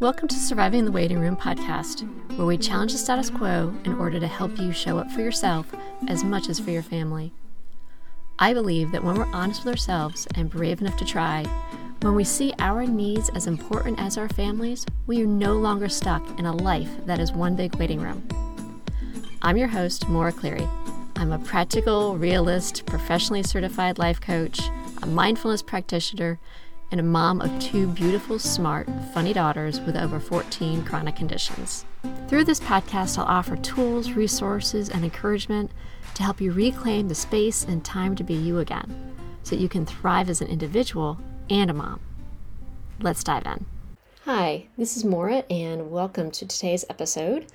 Welcome to Surviving the Waiting Room podcast, where we challenge the status quo in order to help you show up for yourself as much as for your family. I believe that when we're honest with ourselves and brave enough to try, when we see our needs as important as our families, we are no longer stuck in a life that is one big waiting room. I'm your host, Maura Cleary. I'm a practical, realist, professionally certified life coach, a mindfulness practitioner, and a mom of two beautiful, smart, funny daughters with over 14 chronic conditions. Through this podcast, I'll offer tools, resources, and encouragement to help you reclaim the space and time to be you again so that you can thrive as an individual and a mom. Let's dive in. Hi, this is Maura, and welcome to today's episode.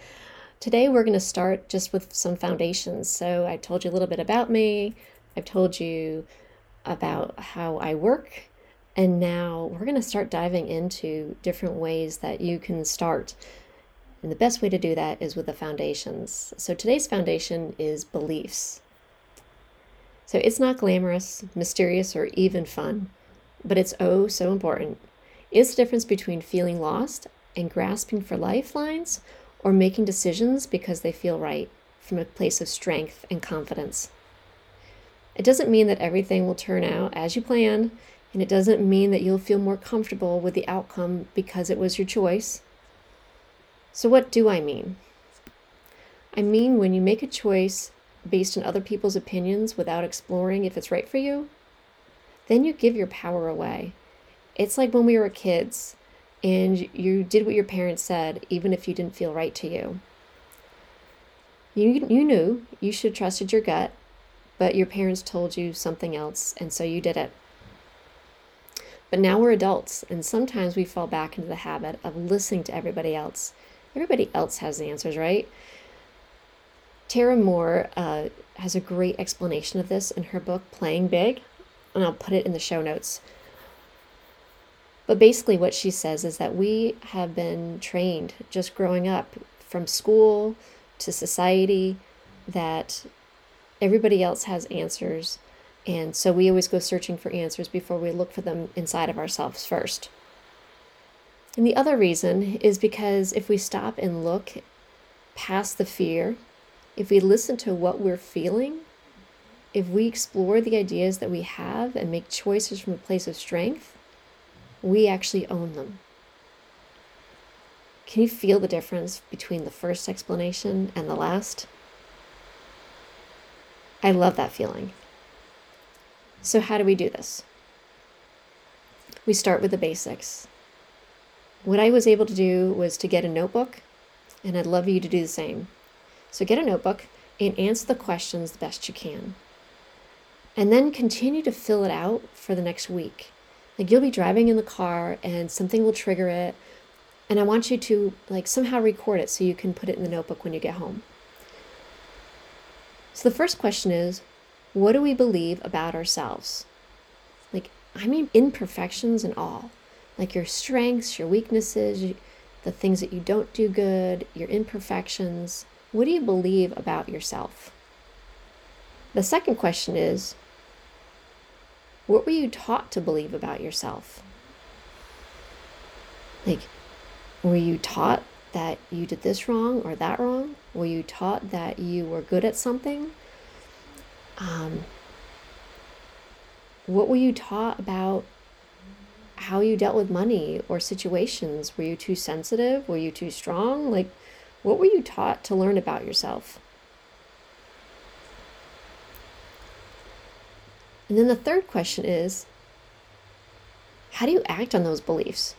Today, we're going to start just with some foundations. So, I told you a little bit about me, I've told you about how I work and now we're going to start diving into different ways that you can start. And the best way to do that is with the foundations. So today's foundation is beliefs. So it's not glamorous, mysterious, or even fun, but it's oh so important. Is the difference between feeling lost and grasping for lifelines or making decisions because they feel right from a place of strength and confidence. It doesn't mean that everything will turn out as you planned and it doesn't mean that you'll feel more comfortable with the outcome because it was your choice. So, what do I mean? I mean, when you make a choice based on other people's opinions without exploring if it's right for you, then you give your power away. It's like when we were kids and you did what your parents said, even if you didn't feel right to you. You, you knew you should have trusted your gut, but your parents told you something else, and so you did it. But now we're adults, and sometimes we fall back into the habit of listening to everybody else. Everybody else has the answers, right? Tara Mohr uh, has a great explanation of this in her book, Playing Big, and I'll put it in the show notes. But basically, what she says is that we have been trained just growing up from school to society that everybody else has answers and so we always go searching for answers before we look for them inside of ourselves first. And the other reason is because if we stop and look past the fear, if we listen to what we're feeling, if we explore the ideas that we have and make choices from a place of strength, we actually own them. Can you feel the difference between the first explanation and the last? I love that feeling. So, how do we do this? We start with the basics. What I was able to do was to get a notebook, and I'd love you to do the same. So, get a notebook and answer the questions the best you can. And then continue to fill it out for the next week. Like you'll be driving in the car and something will trigger it. And I want you to like somehow record it so you can put it in the notebook when you get home. So the first question is what do we believe about ourselves? Like, I mean, imperfections and all. Like your strengths, your weaknesses, the things that you don't do good, your imperfections. What do you believe about yourself? The second question is what were you taught to believe about yourself? Like, were you taught that you did this wrong or that wrong? Were you taught that you were good at something? Um, what were you taught about how you dealt with money or situations? Were you too sensitive? Were you too strong? Like, what were you taught to learn about yourself? And then the third question is how do you act on those beliefs?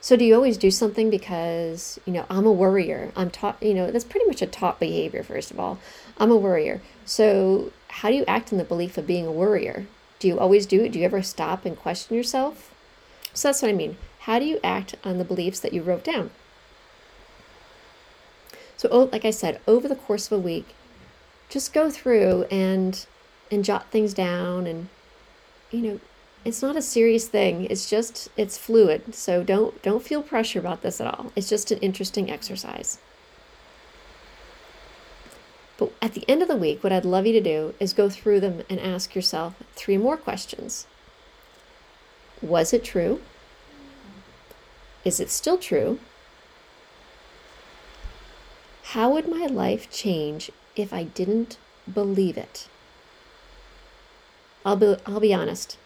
So do you always do something because, you know, I'm a worrier. I'm taught, you know, that's pretty much a taught behavior, first of all. I'm a worrier. So how do you act in the belief of being a worrier? Do you always do it? Do you ever stop and question yourself? So that's what I mean. How do you act on the beliefs that you wrote down? So, oh, like I said, over the course of a week, just go through and and jot things down and you know it's not a serious thing it's just it's fluid so don't don't feel pressure about this at all it's just an interesting exercise but at the end of the week what i'd love you to do is go through them and ask yourself three more questions was it true Is it still true? How would my life change if I didn't believe it? I'll be, I'll be honest.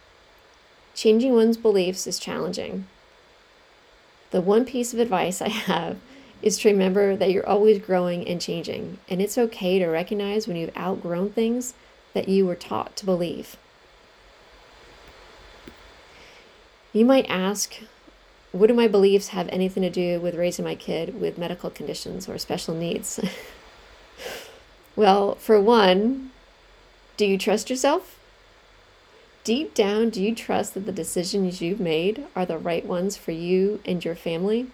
Changing one's beliefs is challenging. The one piece of advice I have is to remember that you're always growing and changing, and it's okay to recognize when you've outgrown things that you were taught to believe. You might ask, what do my beliefs have anything to do with raising my kid with medical conditions or special needs? well, for one, do you trust yourself? Deep down, do you trust that the decisions you've made are the right ones for you and your family?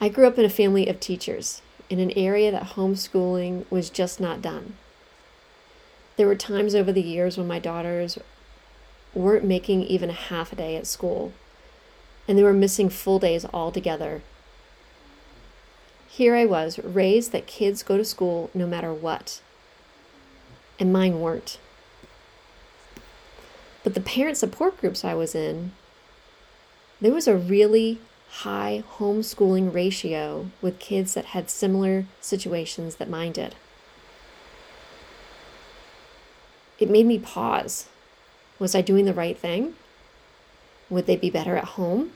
I grew up in a family of teachers in an area that homeschooling was just not done. There were times over the years when my daughters weren't making even a half a day at school, and they were missing full days altogether. Here I was, raised that kids go to school no matter what, and mine weren't. But the parent support groups I was in, there was a really high homeschooling ratio with kids that had similar situations that mine did. It made me pause was I doing the right thing? Would they be better at home?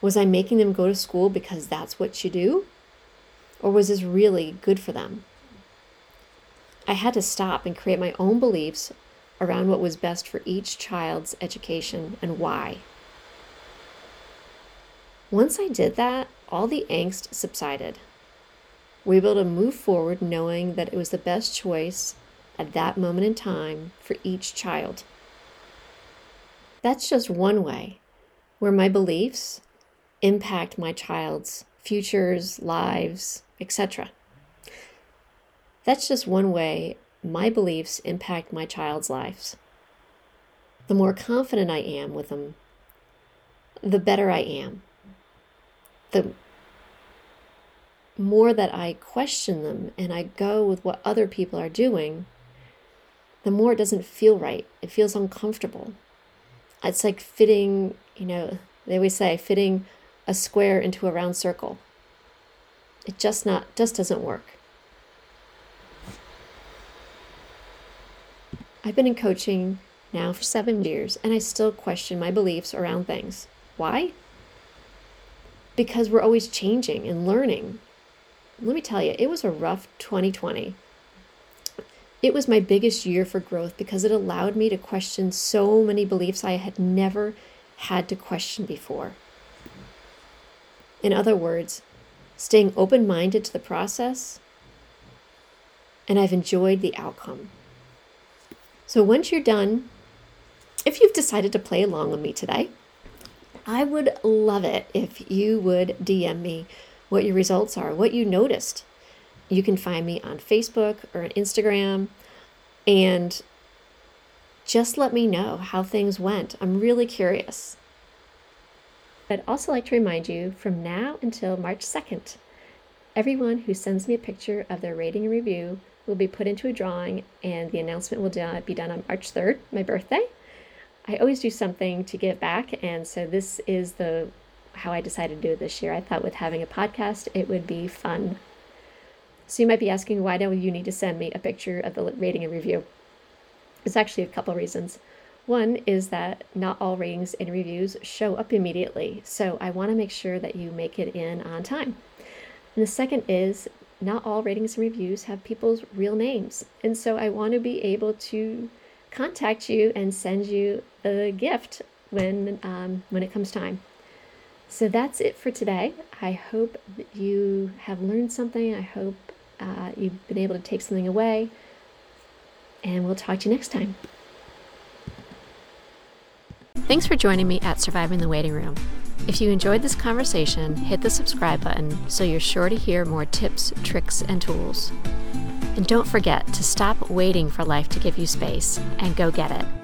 Was I making them go to school because that's what you do? Or was this really good for them? I had to stop and create my own beliefs around what was best for each child's education and why. Once I did that, all the angst subsided. We were able to move forward knowing that it was the best choice at that moment in time for each child. That's just one way where my beliefs impact my child's futures, lives, etc. That's just one way my beliefs impact my child's lives. The more confident I am with them, the better I am. The more that I question them and I go with what other people are doing, the more it doesn't feel right. It feels uncomfortable. It's like fitting, you know, they always say fitting a square into a round circle. It just not just doesn't work. I've been in coaching now for 7 years and I still question my beliefs around things. Why? Because we're always changing and learning. Let me tell you, it was a rough 2020 it was my biggest year for growth because it allowed me to question so many beliefs I had never had to question before. In other words, staying open minded to the process, and I've enjoyed the outcome. So once you're done, if you've decided to play along with me today, I would love it if you would DM me what your results are, what you noticed, you can find me on Facebook or on Instagram and just let me know how things went. I'm really curious. I'd also like to remind you from now until March 2nd, everyone who sends me a picture of their rating and review will be put into a drawing, and the announcement will be done on March 3rd, my birthday. I always do something to give back, and so this is the how I decided to do it this year. I thought with having a podcast, it would be fun so you might be asking, why do you need to send me a picture of the rating and review? There's actually a couple reasons. One is that not all ratings and reviews show up immediately, so I want to make sure that you make it in on time. And the second is not all ratings and reviews have people's real names, and so I want to be able to contact you and send you a gift when um, when it comes time. So that's it for today. I hope that you have learned something. I hope uh, you've been able to take something away. And we'll talk to you next time. Thanks for joining me at Surviving the Waiting Room. If you enjoyed this conversation, hit the subscribe button so you're sure to hear more tips, tricks, and tools. And don't forget to stop waiting for life to give you space and go get it.